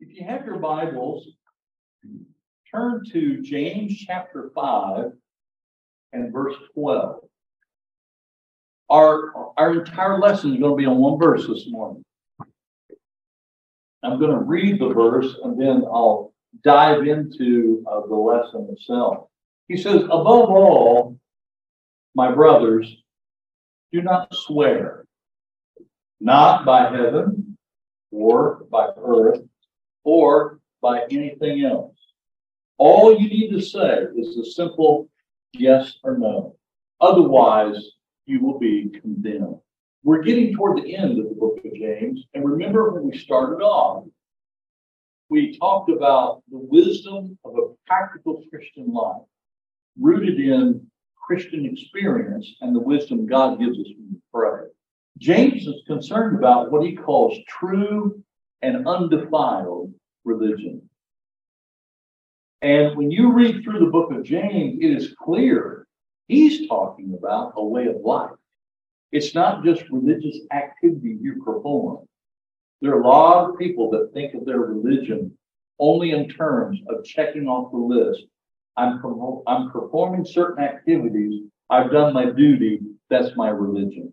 If you have your Bibles, turn to James chapter 5 and verse 12. Our, our entire lesson is going to be on one verse this morning. I'm going to read the verse and then I'll dive into uh, the lesson itself. He says, Above all, my brothers, do not swear, not by heaven or by earth or by anything else. All you need to say is a simple yes or no. Otherwise, you will be condemned. We're getting toward the end of the book of James. And remember when we started off, we talked about the wisdom of a practical Christian life rooted in Christian experience and the wisdom God gives us when we pray. James is concerned about what he calls true and undefiled religion. And when you read through the book of James, it is clear he's talking about a way of life. It's not just religious activity you perform. There are a lot of people that think of their religion only in terms of checking off the list. I'm, I'm performing certain activities. I've done my duty. That's my religion.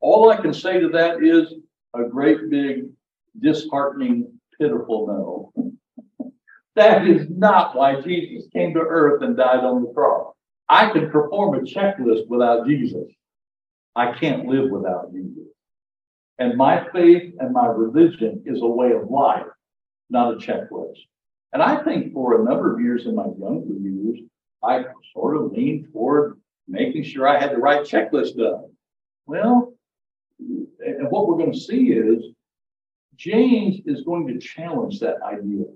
All I can say to that is a great big disheartening pitiful no. that is not why Jesus came to earth and died on the cross. I can perform a checklist without Jesus. I can't live without Jesus. And my faith and my religion is a way of life, not a checklist. And I think for a number of years in my younger years, I sort of leaned toward making sure I had the right checklist done. Well, and what we're going to see is James is going to challenge that idea.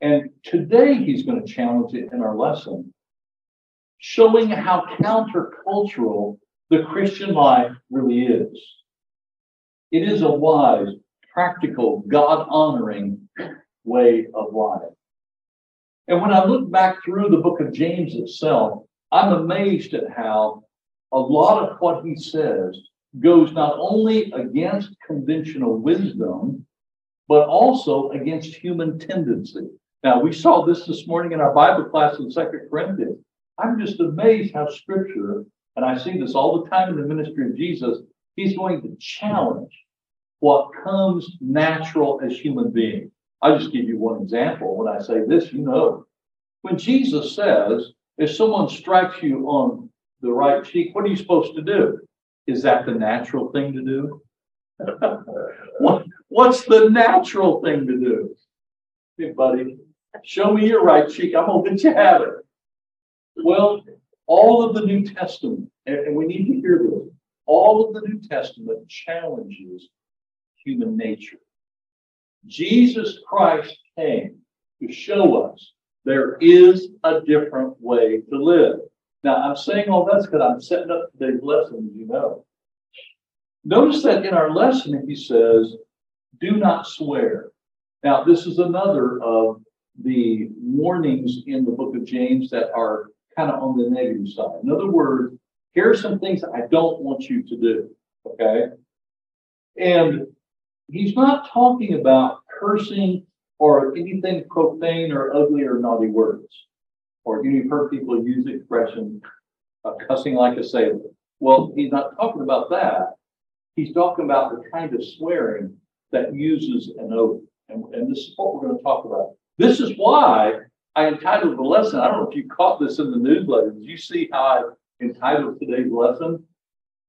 And today he's going to challenge it in our lesson, showing how countercultural the Christian life really is. It is a wise, practical, God honoring way of life. And when I look back through the book of James itself, I'm amazed at how a lot of what he says goes not only against conventional wisdom, but also against human tendency. Now, we saw this this morning in our Bible class in Second Corinthians. I'm just amazed how Scripture, and I see this all the time in the ministry of Jesus, he's going to challenge what comes natural as human beings. I'll just give you one example. When I say this, you know. When Jesus says, if someone strikes you on the right cheek, what are you supposed to do? Is that the natural thing to do? what, what's the natural thing to do? Hey, buddy, show me your right cheek. I'm going to let you have it. Well, all of the New Testament, and we need to hear this, all of the New Testament challenges human nature. Jesus Christ came to show us there is a different way to live. Now, I'm saying all this because I'm setting up today's lesson, as you know. Notice that in our lesson, he says, do not swear. Now, this is another of the warnings in the book of James that are kind of on the negative side. In other words, here are some things I don't want you to do. Okay. And he's not talking about cursing or anything profane or ugly or naughty words or you've heard people use the expression cussing like a sailor. Well, he's not talking about that. He's talking about the kind of swearing that uses an oath. And, and this is what we're going to talk about. This is why I entitled the lesson. I don't know if you caught this in the newsletter. Did you see how I entitled today's lesson?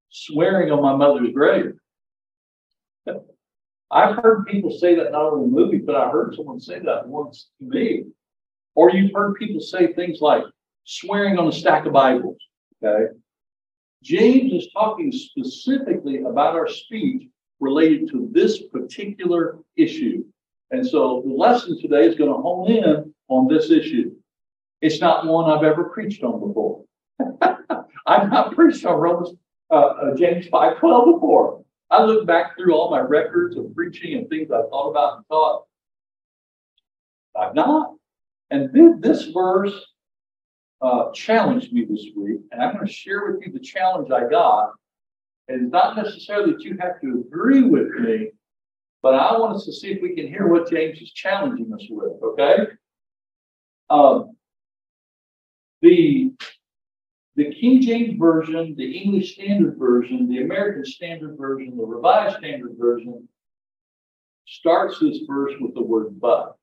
Swearing on my mother's grave. I've heard people say that not only in movies, but I heard someone say that once to me. Or you've heard people say things like swearing on a stack of Bibles. Okay. James is talking specifically about our speech related to this particular issue. And so the lesson today is going to hone in on this issue. It's not one I've ever preached on before. I've not preached on Romans, uh, uh, James 5.12 before. I look back through all my records of preaching and things I've thought about and thought, I've not. And then this verse uh, challenged me this week, and I'm going to share with you the challenge I got. And it's not necessarily that you have to agree with me, but I want us to see if we can hear what James is challenging us with, okay? Um, the, the King James Version, the English Standard Version, the American Standard Version, the Revised Standard Version starts this verse with the word but.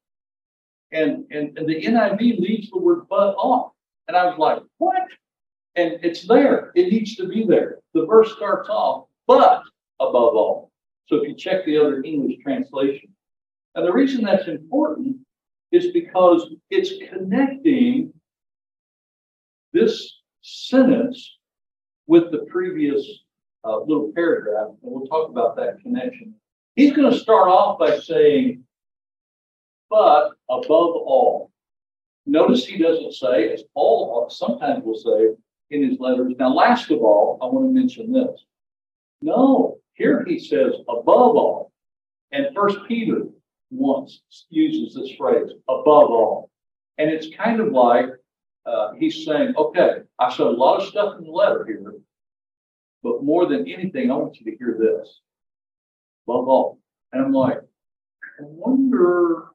And, and, and the NIV leaves the word but off. And I was like, what? And it's there. It needs to be there. The verse starts off, but above all. So if you check the other English translation. And the reason that's important is because it's connecting this sentence with the previous uh, little paragraph, and we'll talk about that connection. He's going to start off by saying, but above all. Notice he doesn't say, as Paul sometimes will say in his letters, now, last of all, I want to mention this. No, here he says, above all. And First Peter once uses this phrase, above all. And it's kind of like uh, he's saying, okay, I said a lot of stuff in the letter here, but more than anything, I want you to hear this. Above all. And I'm like, I wonder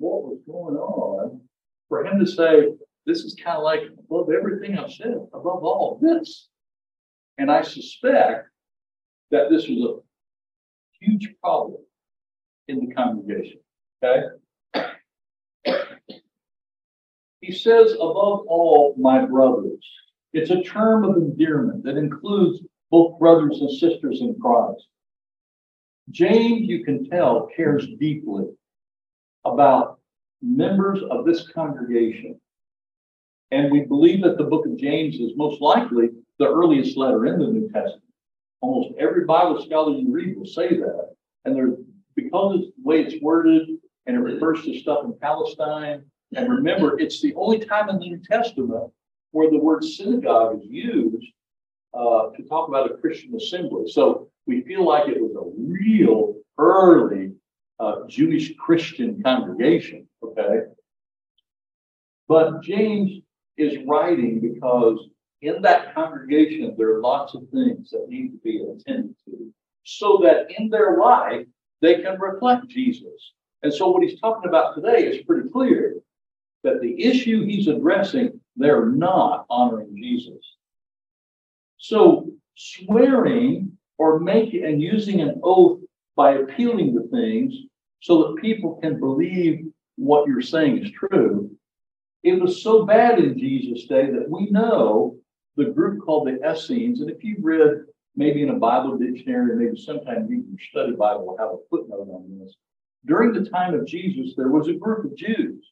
what was going on for him to say, this is kind of like above everything I've said, above all this. And I suspect that this was a huge problem in the congregation. Okay? He says, above all, my brothers. It's a term of endearment that includes both brothers and sisters in Christ. James, you can tell, cares deeply about members of this congregation. And we believe that the book of James is most likely the earliest letter in the New Testament. Almost every Bible scholar you read will say that. And there's because of the way it's worded and it refers to stuff in Palestine. And remember, it's the only time in the New Testament where the word synagogue is used uh, to talk about a Christian assembly. So we feel like it was a real early uh, Jewish Christian congregation. Okay. But James is writing because in that congregation, there are lots of things that need to be attended to so that in their life, they can reflect Jesus. And so what he's talking about today is pretty clear that the issue he's addressing, they're not honoring Jesus. So swearing or making and using an oath by appealing to things so that people can believe what you're saying is true. It was so bad in Jesus' day that we know the group called the Essenes, and if you read maybe in a Bible dictionary, maybe sometime read your study Bible will have a footnote on this. During the time of Jesus, there was a group of Jews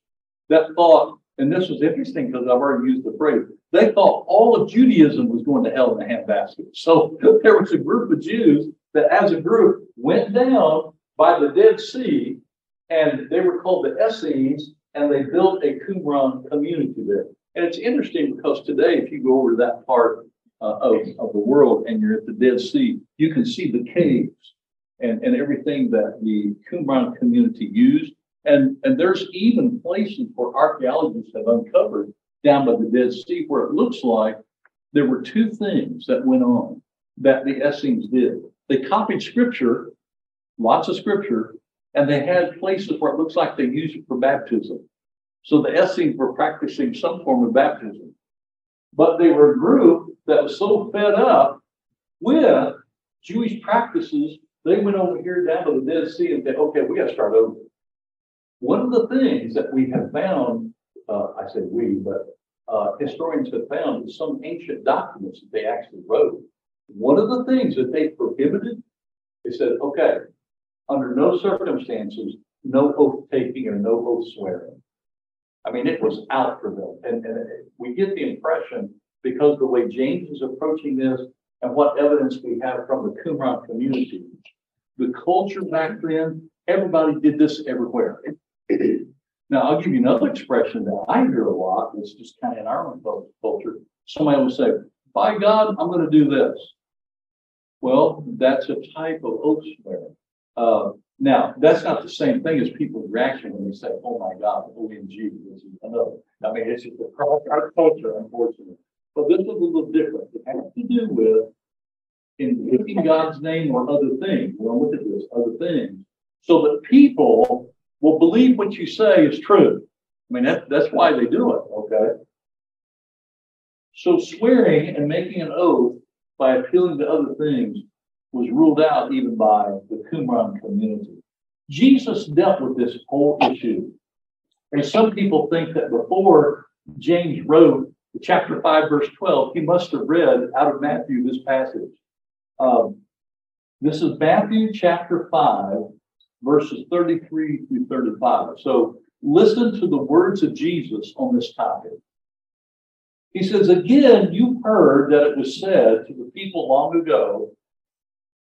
that thought, and this was interesting because I've already used the phrase, they thought all of Judaism was going to hell in a handbasket. So there was a group of Jews that, as a group, went down by the Dead Sea, and they were called the Essenes, and they built a Qumran community there. And it's interesting because today, if you go over to that part uh, of, of the world and you're at the Dead Sea, you can see the caves and, and everything that the Qumran community used. And, and there's even places where archaeologists have uncovered down by the Dead Sea where it looks like there were two things that went on that the Essenes did. They copied scripture, lots of scripture, and they had places where it looks like they used it for baptism. So the Essenes were practicing some form of baptism. But they were a group that was so fed up with Jewish practices, they went over here down to the Dead Sea and said, okay, we got to start over. One of the things that we have found, uh, I say we, but uh, historians have found some ancient documents that they actually wrote. One of the things that they prohibited, they said, okay, under no circumstances, no oath taking or no oath swearing. I mean, it was out for them. And, and we get the impression because the way James is approaching this and what evidence we have from the Qumran community, the culture back then, everybody did this everywhere. Now, I'll give you another expression that I hear a lot. It's just kind of in our own culture. Somebody will say, by God, I'm going to do this. Well, that's a type of oath swearing. Uh, now, that's not the same thing as people's reaction when they say, oh my God, OMG, is another. I mean, it's just across our culture, unfortunately. But this is a little different. It has to do with invoking God's name or other things. Well, look at this, other things. so that people will believe what you say is true. I mean, that, that's why they do it, okay? So swearing and making an oath by appealing to other things was ruled out even by the Qumran community. Jesus dealt with this whole issue. And some people think that before James wrote chapter 5, verse 12, he must have read out of Matthew this passage. Um, this is Matthew chapter 5, verses 33 through 35. So listen to the words of Jesus on this topic. He says, Again, you've heard that it was said to the people long ago,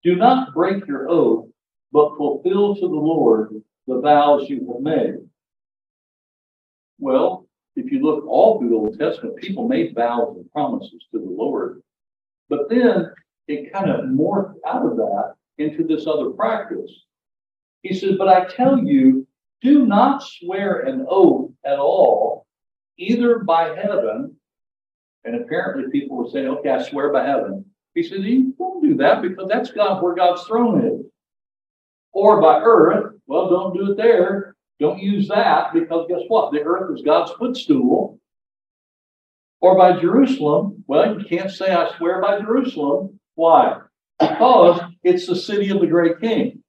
do not break your oath, but fulfill to the Lord the vows you have made. Well, if you look all through the Old Testament, people made vows and promises to the Lord. But then it kind of morphed out of that into this other practice. He says, But I tell you, do not swear an oath at all, either by heaven, and apparently people were saying, Okay, I swear by heaven. He says, You don't do that because that's God where God's throne is. Or by earth, well, don't do it there. Don't use that because guess what? The earth is God's footstool. Or by Jerusalem, well, you can't say, I swear by Jerusalem. Why? Because it's the city of the great king.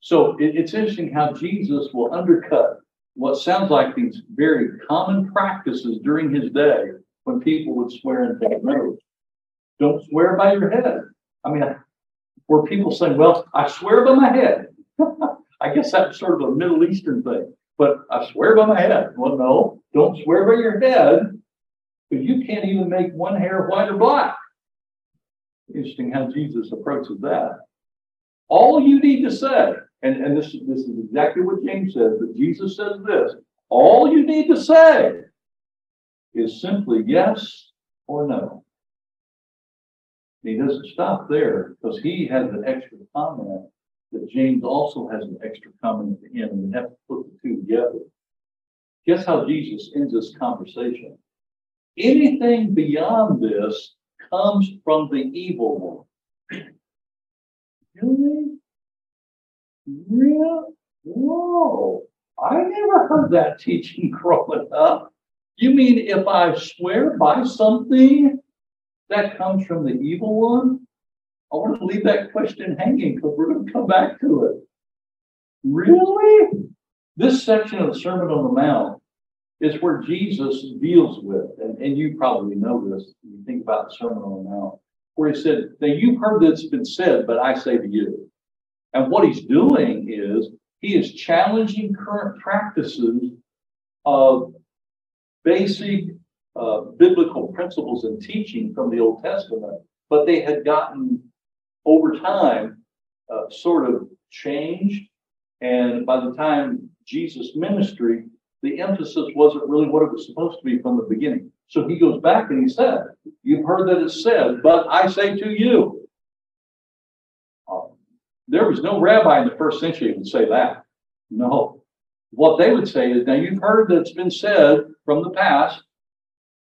So it, it's interesting how Jesus will undercut what sounds like these very common practices during his day when people would swear and take oaths. Don't swear by your head. I mean, where people say, well, I swear by my head. I guess that's sort of a Middle Eastern thing. But I swear by my head. Well, no, don't swear by your head, because you can't even make one hair white or black. Interesting how Jesus approaches that. All you need to say, and, and this, this is exactly what James says, but Jesus says this all you need to say is simply yes or no. He doesn't stop there because he has an extra comment that James also has an extra comment at the end, and we have to put the two together. Guess how Jesus ends this conversation? Anything beyond this comes from the evil one. Really? Really? Whoa. I never heard that teaching growing up. You mean if I swear by something that comes from the evil one? I want to leave that question hanging because we're going to come back to it. Really? This section of the Sermon on the Mount is where Jesus deals with, and, and you probably know this when you think about the Sermon on the Mount, where he said, Now you've heard that's been said, but I say to you. And what he's doing is he is challenging current practices of basic uh, biblical principles and teaching from the Old Testament, but they had gotten over time uh, sort of changed. And by the time Jesus' ministry, the emphasis wasn't really what it was supposed to be from the beginning. So he goes back and he said, You've heard that it's said, but I say to you. Um, there was no rabbi in the first century who would say that. No. What they would say is, Now you've heard that it's been said from the past,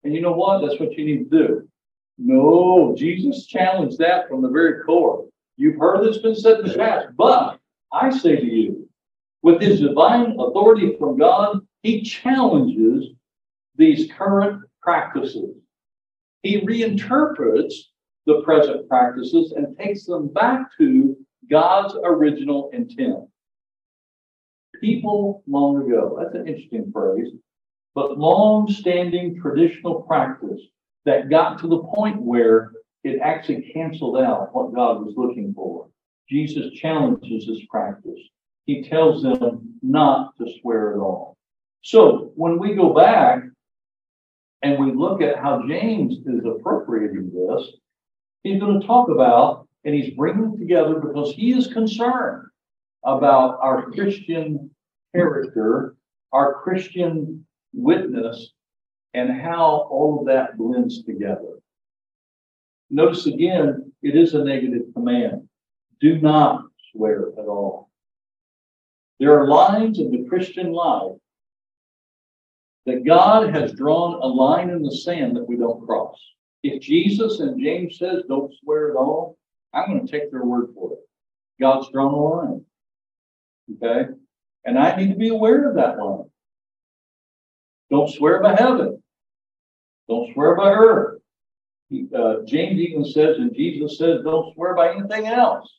and you know what? That's what you need to do. No, Jesus challenged that from the very core. You've heard this been said in the past, but I say to you, with his divine authority from God, he challenges these current practices. He reinterprets the present practices and takes them back to God's original intent. People long ago, that's an interesting phrase, but long standing traditional practice that got to the point where it actually canceled out what God was looking for. Jesus challenges this practice. He tells them not to swear at all. So when we go back and we look at how James is appropriating this, he's going to talk about, and he's bringing together because he is concerned about our Christian character, our Christian witness, and how all of that blends together. Notice again, it is a negative command. Do not swear at all. There are lines in the Christian life that God has drawn a line in the sand that we don't cross. If Jesus and James says don't swear at all, I'm going to take their word for it. God's drawn a line. Okay? And I need to be aware of that line. Don't swear by heaven. Don't swear by earth. He, uh, James even says, and Jesus says, don't swear by anything else.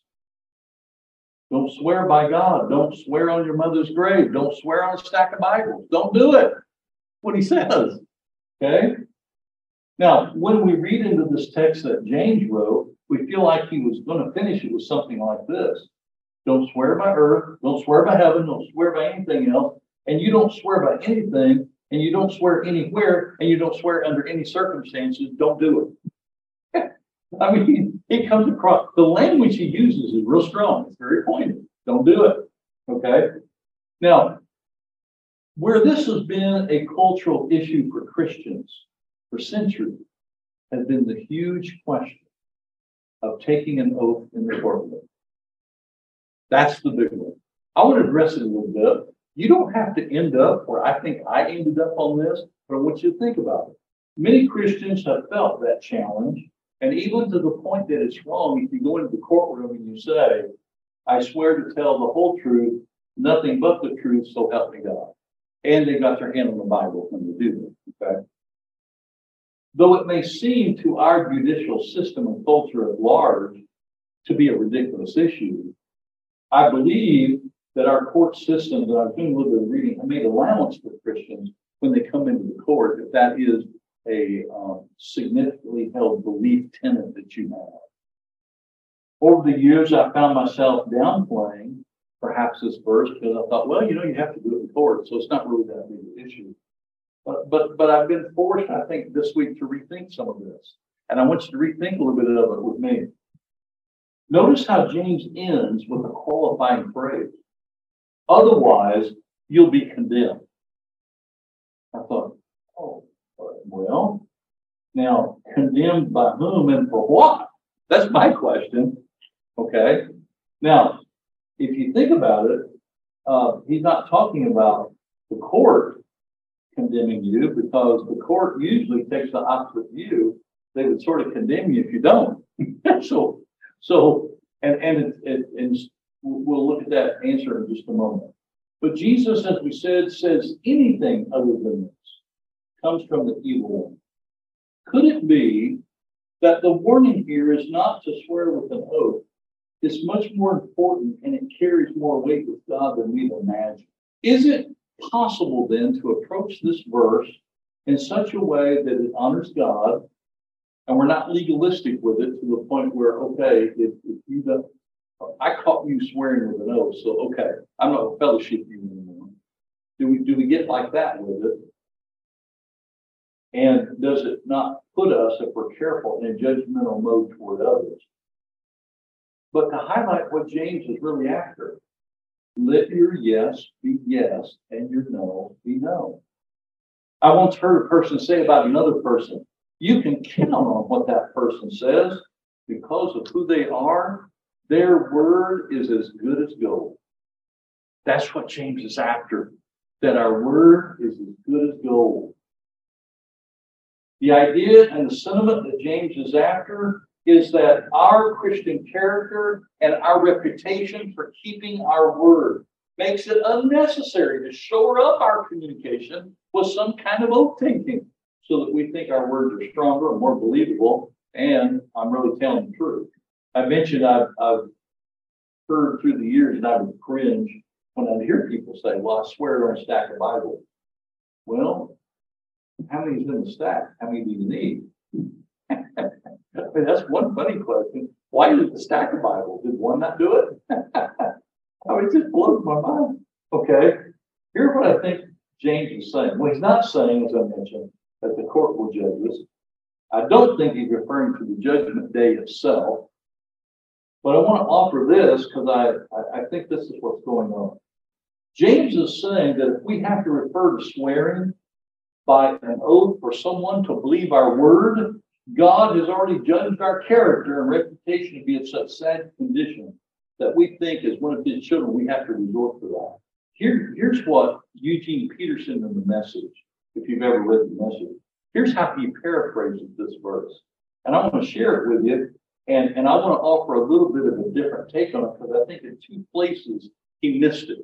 Don't swear by God. Don't swear on your mother's grave. Don't swear on a stack of Bibles. Don't do it. What he says. Okay? Now, when we read into this text that James wrote, we feel like he was going to finish it with something like this. Don't swear by earth. Don't swear by heaven. Don't swear by anything else. And you don't swear by anything. And you don't swear anywhere. And you don't swear under any circumstances. Don't do it. I mean, it comes across, the language he uses is real strong. It's very pointed. Don't do it. Okay. Now, where this has been a cultural issue for Christians for centuries has been the huge question of taking an oath in the courtroom. That's the big one. I want to address it a little bit. You don't have to end up where I think I ended up on this, but I want you to think about it. Many Christians have felt that challenge, and even to the point that it's wrong if you go into the courtroom and you say, I swear to tell the whole truth, nothing but the truth, so help me God. And they've got their hand on the Bible when they do that. Okay. Though it may seem to our judicial system and culture at large to be a ridiculous issue, I believe that our court systems, and I've doing a little bit of reading, made allowance for Christians when they come into the court, if that is a um, significantly held belief tenet that you have. Over the years, I found myself downplaying perhaps this verse because I thought, well, you know, you have to do it in court, so it's not really that big an issue. But but but I've been forced, I think, this week to rethink some of this, and I want you to rethink a little bit of it with me. Notice how James ends with a qualifying phrase. Otherwise, you'll be condemned. I thought, oh, well, now condemned by whom and for what? That's my question. Okay. Now, if you think about it, uh, he's not talking about the court condemning you because the court usually takes the opposite view. They would sort of condemn you if you don't. so so, and, and, it, it, and we'll look at that answer in just a moment. But Jesus, as we said, says anything other than this comes from the evil one. Could it be that the warning here is not to swear with an oath? It's much more important and it carries more weight with God than we've imagined. Is it possible then to approach this verse in such a way that it honors God and we're not legalistic with it to the point where, okay, if, if you don't, I caught you swearing with an oath, so okay, I'm not a fellowship you anymore. Do we do we get like that with it? And does it not put us, if we're careful, in a judgmental mode toward others? But to highlight what James is really after, let your yes be yes and your no be no. I once heard a person say about another person, you can count on what that person says because of who they are. Their word is as good as gold. That's what James is after, that our word is as good as gold. The idea and the sentiment that James is after is that our Christian character and our reputation for keeping our word makes it unnecessary to shore up our communication with some kind of oath taking so that we think our words are stronger and more believable. And I'm really telling the truth. I mentioned I've, I've heard through the years, and I would cringe when I hear people say, "Well, I swear on a stack of Bibles." Well, how many is in the stack? How many do you need? That's one funny question. Why is it the stack of Bibles? Did one not do it? I mean, it just blows my mind. Okay, here's what I think James is saying. Well, he's not saying, as I mentioned, that the court will judge us. I don't think he's referring to the judgment day itself. But I want to offer this because I, I, think this is what's going on. James is saying that if we have to refer to swearing by an oath for someone to believe our word, God has already judged our character and reputation to be in such sad condition that we think as one of his children, we have to resort to that. Here, here's what Eugene Peterson in the message if you've ever read the message. Here's how he paraphrases this verse. And I want to share it with you. And, and I want to offer a little bit of a different take on it because I think in two places he missed it.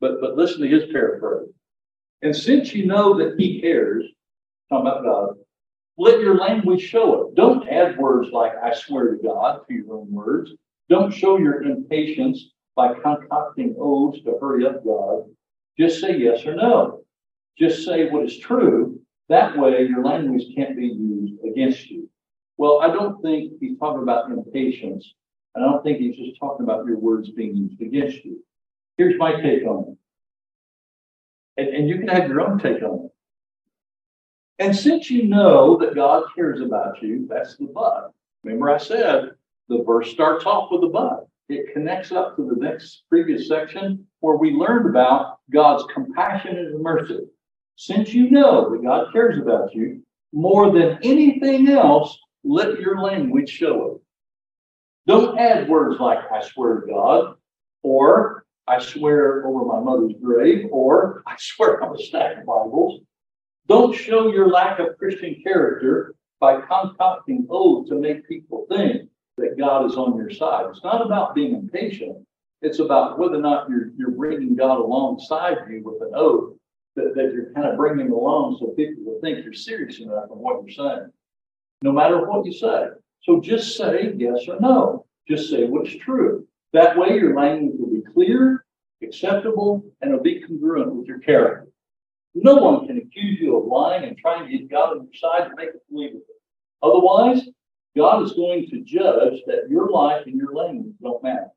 But, but listen to his paraphrase. And since you know that he cares, talking about God, let your language show it. Don't add words like, I swear to God, to your own words. Don't show your impatience by concocting oaths to hurry up God. Just say yes or no. Just say what is true. That way, your language can't be used against you. Well, I don't think he's talking about impatience. And I don't think he's just talking about your words being used against you. Here's my take on it. And, and you can have your own take on it. And since you know that God cares about you, that's the but. Remember, I said the verse starts off with a but. It connects up to the next previous section where we learned about God's compassion and mercy. Since you know that God cares about you more than anything else, let your language show it. Don't add words like, I swear to God, or I swear over my mother's grave, or I swear on a stack of Bibles. Don't show your lack of Christian character by concocting oaths to make people think that God is on your side. It's not about being impatient. It's about whether or not you're, you're bringing God alongside you with an oath that, that you're kind of bringing along so people will think you're serious enough in what you're saying, no matter what you say. So just say yes or no. Just say what's true. That way your language will be clear, acceptable, and it'll be congruent with your character. No one can accuse you of lying and trying to get God on your side to make it believable. Otherwise, God is going to judge that your life and your language don't matter.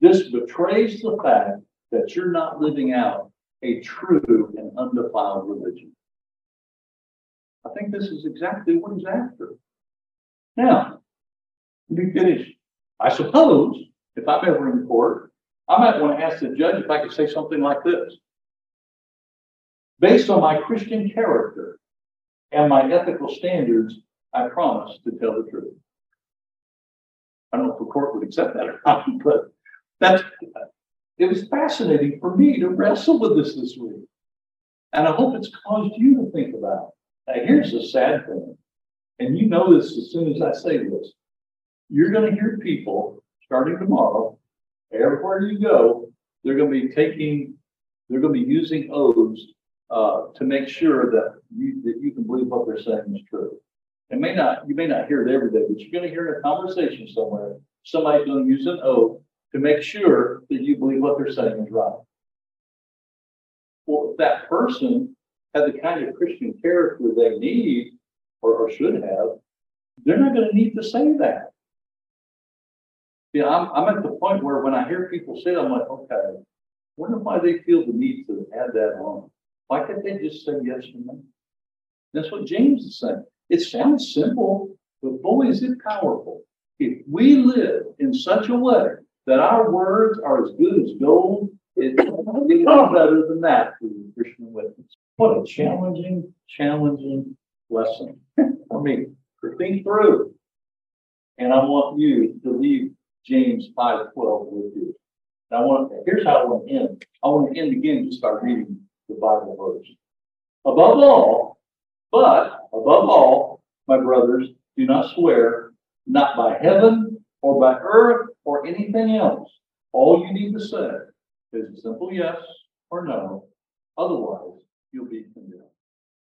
This betrays the fact that you're not living out a true and undefiled religion. I think this is exactly what he's after. Now, let me finish. I suppose if I'm ever in court, I might want to ask the judge if I could say something like this. Based on my Christian character and my ethical standards, I promise to tell the truth. I don't know if the court would accept that or not, but that's it was fascinating for me to wrestle with this this week. And I hope it's caused you to think about. Now, here's the sad thing, and you know this as soon as I say this. You're going to hear people starting tomorrow, everywhere you go, they're going to be taking, they're going to be using oaths uh, to make sure that you, that you can believe what they're saying is true. It may not, you may not hear it every day, but you're going to hear in a conversation somewhere, somebody's going to use an oath to make sure that you believe what they're saying is right. Well, if that person had the kind of Christian character they need or, or should have, they're not going to need to say that. Yeah, I'm, I'm at the point where when I hear people say I'm like, okay, wonder why they feel the need to add that on. Why can't they just say yes or no? That's what James is saying. It sounds simple, but boy, is it powerful. If we live in such a way that our words are as good as gold, it's no better than that for the Christian witness. What a challenging, challenging lesson for me to think through. And I want you to leave James 5:12 with you. And I want here's how I want to end. I want to end again just by reading the Bible verse. Above all, but above all, my brothers, do not swear, not by heaven or by earth or anything else. All you need to say is a simple yes or no. Otherwise, you'll be condemned.